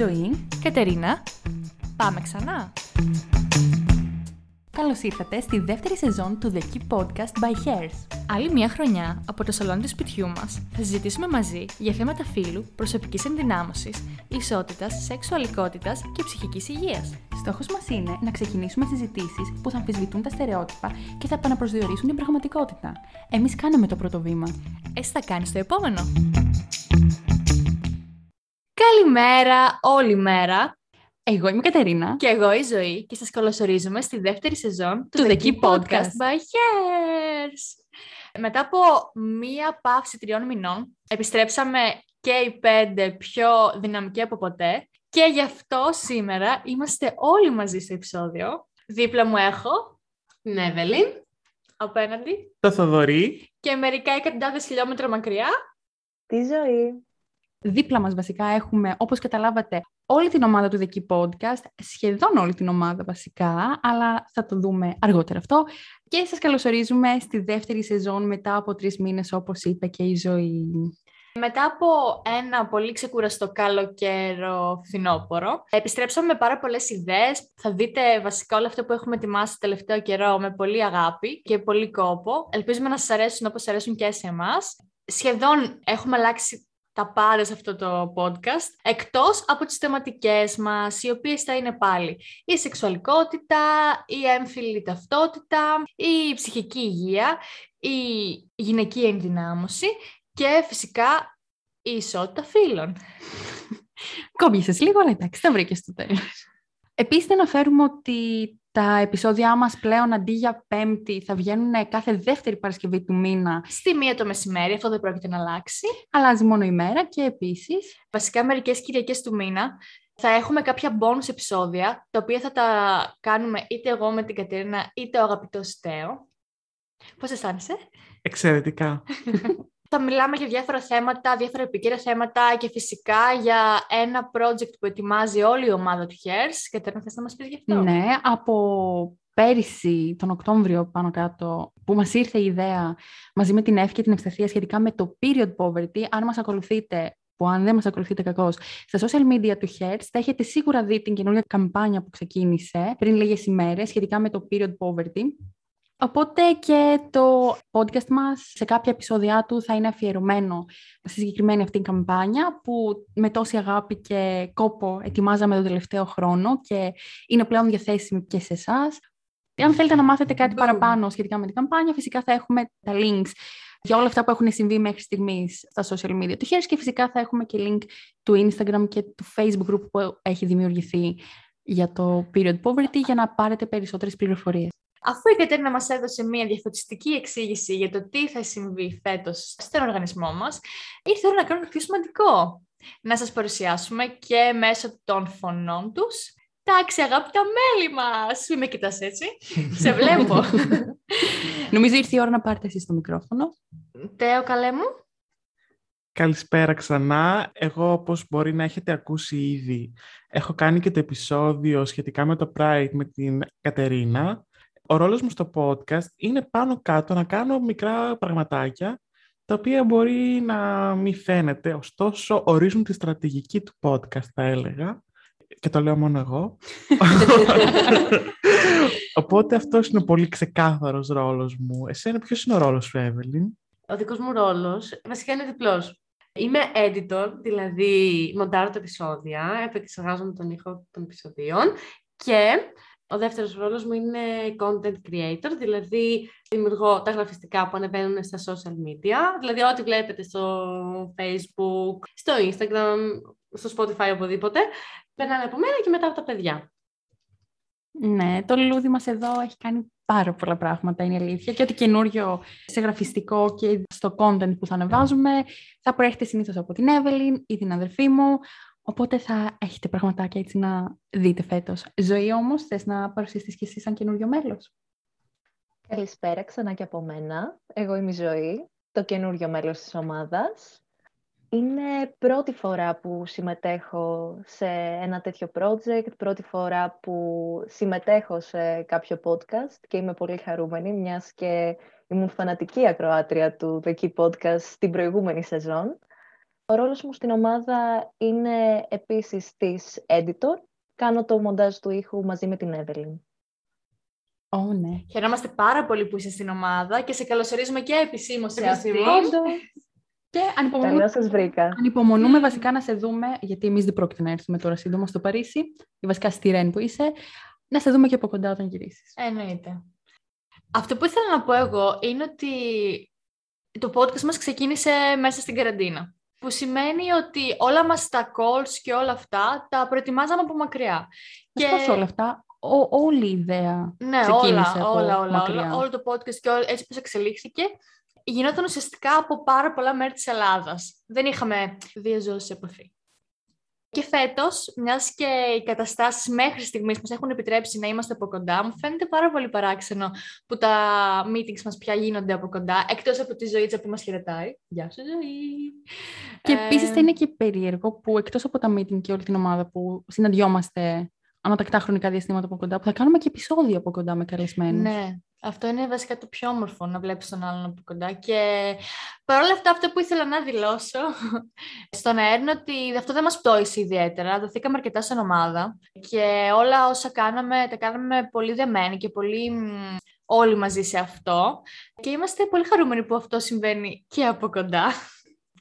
Ζωή. Κατερίνα, πάμε ξανά. Καλώς ήρθατε στη δεύτερη σεζόν του The Key Podcast by Hairs. Άλλη μια χρονιά από το σαλόνι του σπιτιού μας θα συζητήσουμε μαζί για θέματα φύλου, προσωπικής ενδυνάμωσης, ισότητας, σεξουαλικότητας και ψυχικής υγείας. Στόχος μας είναι να ξεκινήσουμε συζητήσεις που θα αμφισβητούν τα στερεότυπα και θα επαναπροσδιορίσουν την πραγματικότητα. Εμείς κάναμε το πρώτο βήμα. Εσύ θα κάνεις το επόμενο. Καλημέρα, όλη μέρα. Εγώ είμαι η Κατερίνα. Και εγώ η Ζωή και σας καλωσορίζουμε στη δεύτερη σεζόν του The Key Podcast. by Hairs. Μετά από μία παύση τριών μηνών, επιστρέψαμε και οι πέντε πιο δυναμικοί από ποτέ και γι' αυτό σήμερα είμαστε όλοι μαζί στο επεισόδιο. Δίπλα μου έχω την Εύελιν, απέναντι Το Θοδωρή. και μερικά εκατοντάδες χιλιόμετρα μακριά. Τη ζωή. Δίπλα μας βασικά έχουμε, όπως καταλάβατε, όλη την ομάδα του The Key Podcast, σχεδόν όλη την ομάδα βασικά, αλλά θα το δούμε αργότερα αυτό. Και σας καλωσορίζουμε στη δεύτερη σεζόν μετά από τρεις μήνες, όπως είπε και η Ζωή. Μετά από ένα πολύ ξεκουραστό καλοκαίρο φθινόπωρο, επιστρέψαμε με πάρα πολλές ιδέες. Θα δείτε βασικά όλα αυτά που έχουμε ετοιμάσει το τελευταίο καιρό με πολύ αγάπη και πολύ κόπο. Ελπίζουμε να σας αρέσουν όπως αρέσουν και σε εμάς. Σχεδόν έχουμε αλλάξει τα πάντα σε αυτό το podcast, εκτός από τις θεματικές μας, οι οποίες θα είναι πάλι η σεξουαλικότητα, η έμφυλη ταυτότητα, η ψυχική υγεία, η γυναική ενδυνάμωση και φυσικά η ισότητα φύλων. Κόμπιασες λίγο, αλλά εντάξει, θα βρήκε στο τέλος. Επίσης, να αναφέρουμε ότι τα επεισόδια μας πλέον αντί για πέμπτη θα βγαίνουν κάθε δεύτερη Παρασκευή του μήνα. Στη μία το μεσημέρι, αυτό δεν πρόκειται να αλλάξει. Αλλάζει μόνο η μέρα και επίσης Βασικά μερικές Κυριακές του μήνα θα έχουμε κάποια bonus επεισόδια, τα οποία θα τα κάνουμε είτε εγώ με την Κατερίνα, είτε ο αγαπητός Στέο. Πώς αισθάνεσαι; Εξαιρετικά. Θα μιλάμε για διάφορα θέματα, διάφορα επικύρα θέματα και φυσικά για ένα project που ετοιμάζει όλη η ομάδα του Hairs. Κατερίνα, θες να μας πεις γι' αυτό; Ναι, από πέρυσι, τον Οκτώβριο πάνω κάτω, που μας ήρθε η ιδέα μαζί με την Εύη και την Ευσταθία σχετικά με το period poverty, αν μας ακολουθείτε που αν δεν μας ακολουθείτε κακώς, στα social media του Hertz θα έχετε σίγουρα δει την καινούργια καμπάνια που ξεκίνησε πριν λίγες ημέρες σχετικά με το period poverty. Οπότε και το podcast μας σε κάποια επεισόδια του θα είναι αφιερωμένο στη συγκεκριμένη αυτή καμπάνια που με τόση αγάπη και κόπο ετοιμάζαμε τον τελευταίο χρόνο και είναι πλέον διαθέσιμη και σε εσάς. Αν θέλετε να μάθετε κάτι παραπάνω σχετικά με την καμπάνια, φυσικά θα έχουμε τα links για όλα αυτά που έχουν συμβεί μέχρι στιγμής στα social media του Χέρις και φυσικά θα έχουμε και link του Instagram και του Facebook group που έχει δημιουργηθεί για το period poverty για να πάρετε περισσότερες πληροφορίες. Αφού η Κατερίνα μας έδωσε μια διαφωτιστική εξήγηση για το τι θα συμβεί φέτος στον οργανισμό μας, ήρθε η ώρα να κάνουμε το πιο σημαντικό. Να σας παρουσιάσουμε και μέσω των φωνών τους τα αξιαγάπητα μέλη μας. Μην με κοιτάς έτσι. Σε βλέπω. Νομίζω ήρθε η ώρα να πάρετε εσείς το μικρόφωνο. Τέο, καλέ μου. Καλησπέρα ξανά. Εγώ, όπως μπορεί να έχετε ακούσει ήδη, έχω κάνει και το επεισόδιο σχετικά με το Pride με την Κατερίνα. Ο ρόλος μου στο podcast είναι πάνω κάτω να κάνω μικρά πραγματάκια τα οποία μπορεί να μην φαίνεται, ωστόσο ορίζουν τη στρατηγική του podcast, θα έλεγα. Και το λέω μόνο εγώ. Οπότε αυτός είναι ο πολύ ξεκάθαρος ρόλος μου. Εσένα ποιος είναι ο ρόλος σου, Εύελιν; Ο δικός μου ρόλος βασικά είναι διπλός. Είμαι editor, δηλαδή μοντάρω τα επεισόδια, επεξεργάζομαι τον ήχο των επεισοδίων και ο δεύτερος ρόλος μου είναι content creator, δηλαδή δημιουργώ τα γραφιστικά που ανεβαίνουν στα social media, δηλαδή ό,τι βλέπετε στο facebook, στο instagram, στο spotify, οπουδήποτε, περνάνε από μένα και μετά από τα παιδιά. Ναι, το λουλούδι μας εδώ έχει κάνει πάρα πολλά πράγματα, είναι η αλήθεια. Και ό,τι καινούριο σε γραφιστικό και στο content που θα ανεβάζουμε θα προέρχεται συνήθως από την Εύελιν ή την αδερφή μου. Οπότε θα έχετε πραγματάκια έτσι να δείτε φέτος. Ζωή όμως, θες να παρουσιαστείς και εσύ σαν καινούριο μέλος; Καλησπέρα ξανά και από μένα. Εγώ είμαι η Ζωή, το καινούριο μέλος της ομάδας. Είναι πρώτη φορά που συμμετέχω σε ένα τέτοιο project, πρώτη φορά που συμμετέχω σε κάποιο podcast και είμαι πολύ χαρούμενη, μιας και ήμουν φανατική ακροάτρια του The Key Podcast στην προηγούμενη σεζόν. Ο ρόλος μου στην ομάδα είναι επίσης της editor. Κάνω το μοντάζ του ήχου μαζί με την Evelyn. Ω, ναι. Χαιρόμαστε πάρα πολύ που είσαι στην ομάδα και σε καλωσορίζουμε και επισήμως σε αυτή. Και ανυπομονούμε, Καλώς σας βρήκα. ανυπομονούμε βασικά να σε δούμε, γιατί εμείς δεν πρόκειται να έρθουμε τώρα σύντομα στο Παρίσι, ή βασικά στη Ρεν που είσαι, να σε δούμε και από κοντά όταν γυρίσεις. Εννοείται. Αυτό που ήθελα να πω εγώ είναι ότι το podcast μας ξεκίνησε μέσα στην καραντίνα. Που σημαίνει ότι όλα μας τα calls και όλα αυτά τα προετοιμάζαμε από μακριά. Και... Πώς όλα αυτά, ό, όλη η ιδέα Ναι, ξεκίνησε όλα, από όλα, όλα, μακριά. όλα. Όλο το podcast και όλο, έτσι πώς εξελίχθηκε γινόταν ουσιαστικά από πάρα πολλά μέρη της Ελλάδας. Δεν είχαμε δύο ζώες σε επαφή. Και φέτος, μιας και οι καταστάσεις μέχρι στιγμής μας έχουν επιτρέψει να είμαστε από κοντά, μου φαίνεται πάρα πολύ παράξενο που τα meetings μας πια γίνονται από κοντά, εκτός από τη Ζωήτσα που μας χαιρετάει. Γεια σου Ζωή! Και Ε, επίσης θα είναι και περίεργο που εκτός από τα meeting και όλη την ομάδα που συναντιόμαστε ανατακτά χρονικά διαστήματα από κοντά, που θα κάνουμε και επεισόδια από κοντά με καλεσμένους. Ναι, αυτό είναι βασικά το πιο όμορφο, να βλέπεις τον άλλον από κοντά. Και παρόλα αυτά, αυτό που ήθελα να δηλώσω στον αέρα είναι ότι αυτό δεν μας πτώησε ιδιαίτερα. Δοθήκαμε αρκετά σαν ομάδα και όλα όσα κάναμε, τα κάναμε πολύ δεμένοι και πολύ μ, όλοι μαζί σε αυτό. Και είμαστε πολύ χαρούμενοι που αυτό συμβαίνει και από κοντά.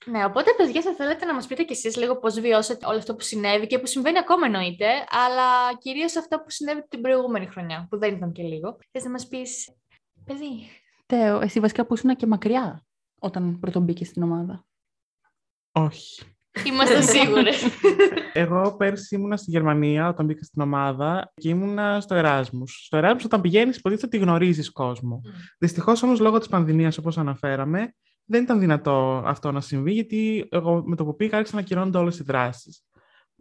Ναι, οπότε παιδιά θα θέλετε να μας πείτε κι εσείς λίγο πώς βιώσατε όλο αυτό που συνέβη και που συμβαίνει ακόμα εννοείται, αλλά κυρίως αυτό που συνέβη την προηγούμενη χρονιά, που δεν ήταν και λίγο. Θες να μας πεις, παιδί, Τέο, εσύ βασικά που ήσουν και μακριά όταν πρώτον μπήκες στην ομάδα. Όχι. είμαστε σίγουροι. Εγώ πέρσι ήμουνα στη Γερμανία όταν μπήκα στην ομάδα και ήμουνα στο Εράσμους. Στο Εράσμους όταν πηγαίνεις υποτίθεται ότι γνωρίζεις κόσμο. Mm. Δυστυχώς όμως λόγω της πανδημίας όπως αναφέραμε δεν ήταν δυνατό αυτό να συμβεί γιατί εγώ με το που πήγα άρχισαν να ακυρώνονται όλες οι δράσεις.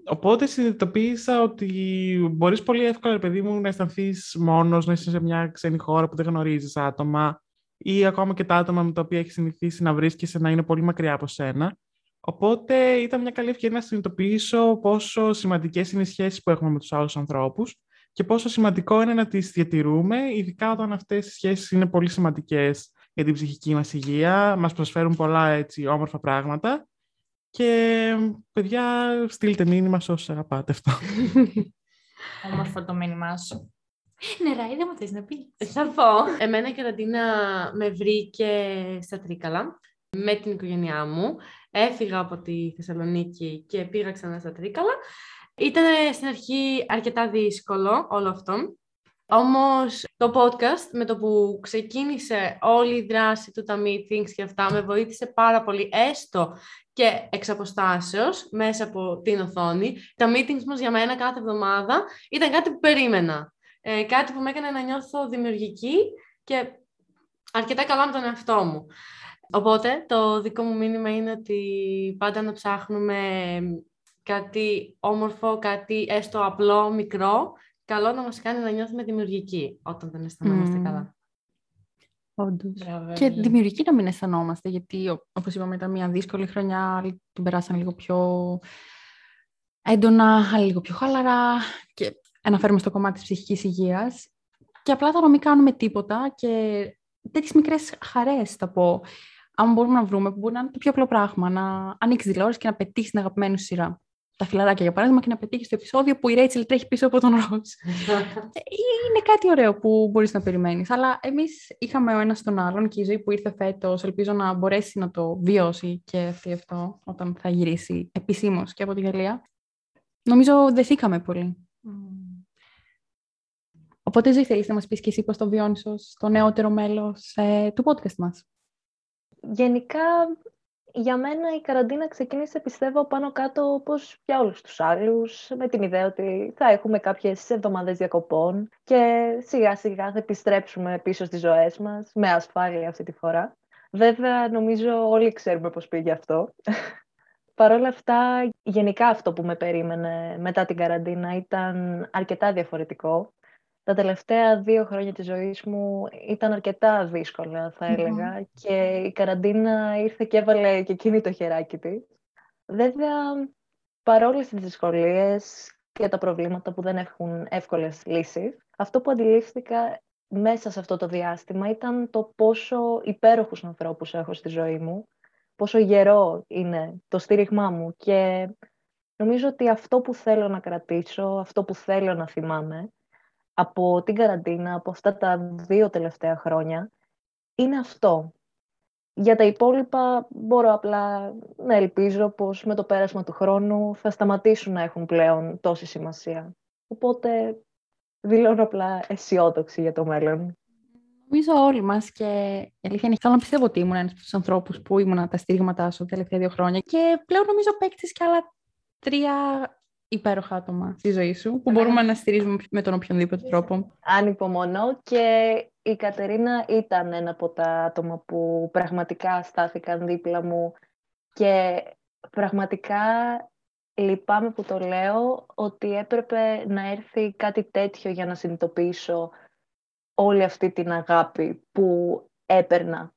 Οπότε συνειδητοποίησα ότι μπορείς πολύ εύκολα, ρε παιδί μου, να αισθανθείς μόνος, να είσαι σε μια ξένη χώρα που δεν γνωρίζεις άτομα ή ακόμα και τα άτομα με τα οποία έχεις συνηθίσει να βρίσκεσαι να είναι πολύ μακριά από σένα. Οπότε ήταν μια καλή ευκαιρία να συνειδητοποιήσω πόσο σημαντικές είναι οι σχέσεις που έχουμε με τους άλλους ανθρώπους και πόσο σημαντικό είναι να τις διατηρούμε, ειδικά όταν αυτές οι σχέσεις είναι πολύ σημαντικές για την ψυχική μας υγεία, μας προσφέρουν πολλά έτσι, όμορφα πράγματα και παιδιά στείλτε μήνυμα σε όσους αγαπάτε αυτό. Όμορφο το μήνυμά σου. Ναι, Ράι, δεν μου θες να πεις. Θα πω. Εμένα η καραντίνα με βρήκε στα Τρίκαλα με την οικογένειά μου. Έφυγα από τη Θεσσαλονίκη και πήγα ξανά στα Τρίκαλα. Ήταν στην αρχή αρκετά δύσκολο όλο αυτό. Όμως το podcast με το που ξεκίνησε όλη η δράση του, τα meetings και αυτά, με βοήθησε πάρα πολύ έστω και εξ αποστάσεως, μέσα από την οθόνη. Τα meetings μας για μένα κάθε εβδομάδα ήταν κάτι που περίμενα. Ε, κάτι που με έκανε να νιώθω δημιουργική και αρκετά καλά με τον εαυτό μου. Οπότε το δικό μου μήνυμα είναι ότι πάντα να ψάχνουμε κάτι όμορφο, κάτι έστω απλό, μικρό, καλό να μας κάνει να νιώθουμε δημιουργικοί όταν δεν αισθανόμαστε Μμμ. καλά. Όντως. Μπράβο, Και Εύη. δημιουργική να μην αισθανόμαστε, γιατί ο- όπως είπαμε ήταν μια δύσκολη χρονιά, άλλοι την περάσαν λίγο πιο έντονα, άλλοι λίγο πιο χαλαρά και αναφέρουμε στο κομμάτι της ψυχικής υγείας και απλά θα να μην κάνουμε τίποτα και τέτοιες μικρές χαρές θα πω, αν μπορούμε να βρούμε, που μπορεί να είναι το πιο απλό πράγμα, να ανοίξεις τηλεόραση και να πετύχεις την αγαπημένη σου σειρά. Τα φιλαράκια, για παράδειγμα, και να πετύχεις το επεισόδιο που η Ρέιτσελ τρέχει πίσω από τον Ροζ. Ε, είναι κάτι ωραίο που μπορείς να περιμένεις. Αλλά εμείς είχαμε ο ένας τον άλλον και η ζωή που ήρθε φέτος ελπίζω να μπορέσει να το βιώσει και αυτή αυτό όταν θα γυρίσει επισήμως και από τη Γαλλία. Νομίζω δεθήκαμε πολύ. Μμμ. Οπότε ζωή θέλεις να μας πεις και εσύ πώς το βιώνεις ως το νεότερο μέλος ε, του podcast μας; Γενικά, για μένα η καραντίνα ξεκίνησε, πιστεύω, πάνω κάτω όπως για όλους τους άλλους, με την ιδέα ότι θα έχουμε κάποιες εβδομάδες διακοπών και σιγά σιγά θα επιστρέψουμε πίσω στις ζωές μας, με ασφάλεια αυτή τη φορά. Βέβαια, νομίζω όλοι ξέρουμε πώς πήγε αυτό. Παρ' όλα αυτά, γενικά αυτό που με περίμενε μετά την καραντίνα ήταν αρκετά διαφορετικό. Τα τελευταία δύο χρόνια της ζωής μου ήταν αρκετά δύσκολα, θα Μμμ. έλεγα, και η καραντίνα ήρθε και έβαλε και εκείνη το χεράκι της. Βέβαια, παρόλες τις δυσκολίες και τα προβλήματα που δεν έχουν εύκολες λύσεις, αυτό που αντιλήφθηκα μέσα σε αυτό το διάστημα ήταν το πόσο υπέροχους ανθρώπους έχω στη ζωή μου, πόσο γερό είναι το στήριγμά μου και νομίζω ότι αυτό που θέλω να κρατήσω, αυτό που θέλω να θυμάμαι από την καραντίνα, από αυτά τα δύο τελευταία χρόνια, είναι αυτό. Για τα υπόλοιπα μπορώ απλά να ελπίζω πως με το πέρασμα του χρόνου θα σταματήσουν να έχουν πλέον τόση σημασία. Οπότε δηλώνω απλά αισιόδοξη για το μέλλον. Νομίζω όλοι μας και η αλήθεια είναι θέλω να πιστεύω ότι ήμουν ένας από τους ανθρώπους που ήμουν τα στήριγματά σου τα τελευταία δύο χρόνια. Και πλέον νομίζω παίξει και άλλα τρία υπέροχα άτομα στη ζωή σου που μπορούμε να στηρίζουμε με τον οποιονδήποτε τρόπο. Ανυπομονώ και η Κατερίνα ήταν ένα από τα άτομα που πραγματικά στάθηκαν δίπλα μου και πραγματικά λυπάμαι που το λέω ότι έπρεπε να έρθει κάτι τέτοιο για να συνειδητοποιήσω όλη αυτή την αγάπη που έπαιρνα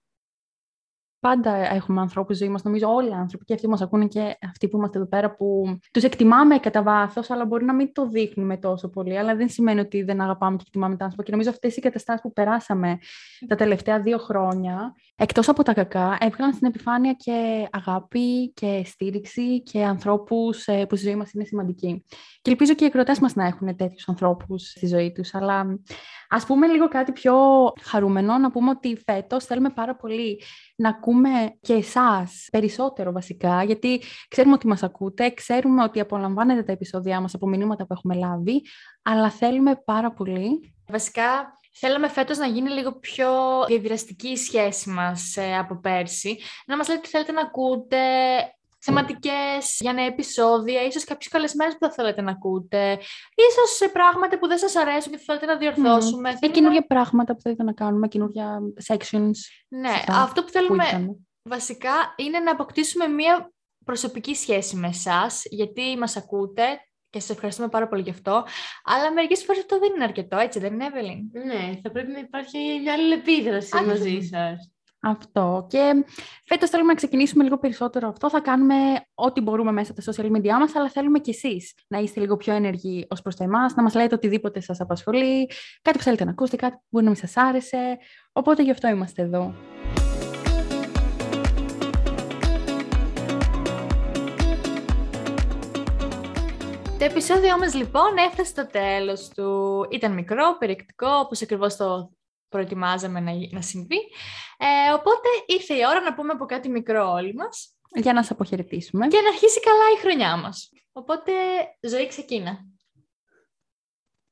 Πάντα έχουμε ανθρώπους ζωή μας. Νομίζω όλοι οι άνθρωποι και αυτοί που μας ακούνε και αυτοί που είμαστε εδώ πέρα που τους εκτιμάμε κατά βάθος, αλλά μπορεί να μην το δείχνουμε τόσο πολύ. Αλλά δεν σημαίνει ότι δεν αγαπάμε και εκτιμάμε τα άνθρωπο. Και νομίζω αυτές οι καταστάσεις που περάσαμε τα τελευταία δύο χρόνια, εκτός από τα κακά, έβγαλαν στην επιφάνεια και αγάπη και στήριξη και ανθρώπους ε, που στη ζωή μας είναι σημαντικοί. Και ελπίζω και οι εκροτέ μας να έχουν τέτοιους ανθρώπους στη ζωή τους. Αλλά ας πούμε λίγο κάτι πιο χαρούμενο, να πούμε ότι φέτος θέλουμε πάρα πολύ να ακούμε και εσάς περισσότερο βασικά, γιατί ξέρουμε ότι μας ακούτε, ξέρουμε ότι απολαμβάνετε τα επεισόδια μας από μηνύματα που έχουμε λάβει, αλλά θέλουμε πάρα πολύ. Βασικά, θέλαμε φέτος να γίνει λίγο πιο διαδραστική η σχέση μας ε, από πέρσι. Να μας λέτε τι θέλετε να ακούτε, θεματικές για νέα επεισόδια, ίσως κάποιου καλεσμένου που θα θέλετε να ακούτε, ίσως σε πράγματα που δεν σας αρέσουν και θα θέλετε να διορθώσουμε. Mm. Ή καινούργια πράγματα που θέλετε να κάνουμε, καινούργια sections. Ναι, αυτό που θέλουμε βασικά είναι να αποκτήσουμε μία προσωπική σχέση με εσάς, γιατί μας ακούτε και σας ευχαριστούμε πάρα πολύ γι' αυτό. Αλλά μερικές φορές αυτό δεν είναι αρκετό, έτσι δεν είναι, Εύελιν; Ναι, θα πρέπει να υπάρχει μια άλλη επίδραση μαζί σας. Αυτό. Και φέτος θέλουμε να ξεκινήσουμε λίγο περισσότερο αυτό. Θα κάνουμε ό,τι μπορούμε μέσα από τα social media μας, αλλά θέλουμε κι εσείς να είστε λίγο πιο ενεργοί ως προς τα εμάς, να μας λέτε οτιδήποτε σας απασχολεί, κάτι που θέλετε να ακούσετε, κάτι που μπορεί να μην σας άρεσε. Οπότε γι' αυτό είμαστε εδώ. Το επεισόδιο μας λοιπόν έφτασε στο τέλος του. Ήταν μικρό, περιεκτικό, όπως ακριβώς το προετοιμάζαμε να, να συμβεί. Ε, οπότε ήρθε η ώρα να πούμε από κάτι μικρό όλοι μας. Για να σας αποχαιρετήσουμε. Και να αρχίσει καλά η χρονιά μας. Οπότε, ζωή ξεκίνα.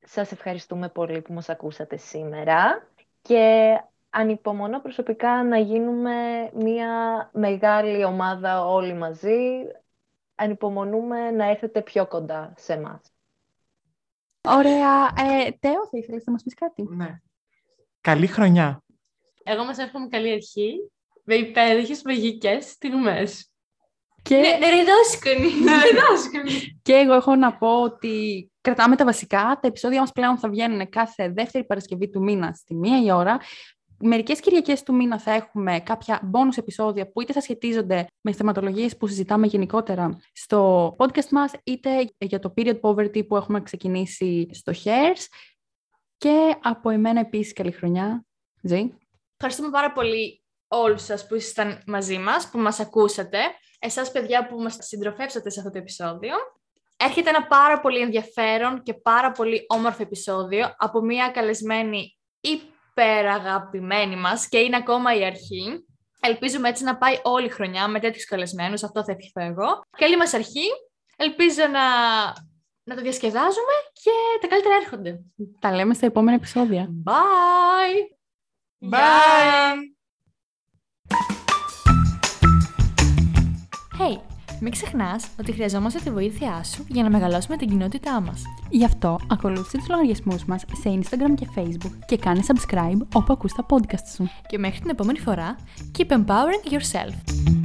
Σας ευχαριστούμε πολύ που μας ακούσατε σήμερα και ανυπομονώ προσωπικά να γίνουμε μια μεγάλη ομάδα όλοι μαζί. Ανυπομονούμε να έρθετε πιο κοντά σε εμάς. Ωραία. Ε, Τέο, θα ήθελες να μας πεις κάτι; Ναι. Καλή χρονιά. Εγώ μας εύχομαι καλή αρχή, με υπέροχες μαγικές στιγμές. Και... Ναι, ναι, ναι και εγώ έχω να πω ότι κρατάμε τα βασικά. Τα επεισόδια μας πλέον θα βγαίνουν κάθε δεύτερη Παρασκευή του μήνα στη μία η ώρα. Μερικές Κυριακές του μήνα θα έχουμε κάποια bonus επεισόδια που είτε θα σχετίζονται με θεματολογίες που συζητάμε γενικότερα στο podcast μας, είτε για το period poverty που έχουμε ξεκινήσει στο Hairs. Και από εμένα επίσης καλή χρονιά. Ζή. Ευχαριστούμε πάρα πολύ όλους σας που ήσασταν μαζί μας, που μας ακούσατε. Εσάς παιδιά που μας συντροφεύσατε σε αυτό το επεισόδιο. Έρχεται ένα πάρα πολύ ενδιαφέρον και πάρα πολύ όμορφο επεισόδιο από μια καλεσμένη υπεραγαπημένη μας και είναι ακόμα η αρχή. Ελπίζουμε έτσι να πάει όλη η χρονιά με τέτοιους καλεσμένους, αυτό θα ευχηθώ εγώ. Καλή μας αρχή. Ελπίζω να να το διασκεδάζουμε και τα καλύτερα έρχονται. Τα λέμε στα επόμενα επεισόδια. Bye! Bye! Hey, μην ξεχνάς ότι χρειαζόμαστε τη βοήθειά σου για να μεγαλώσουμε την κοινότητά μας. Γι' αυτό ακολούθησε τους λογαριασμούς μας σε Instagram και Facebook και κάνε subscribe όπου ακούς τα podcast σου. Και μέχρι την επόμενη φορά, keep empowering yourself.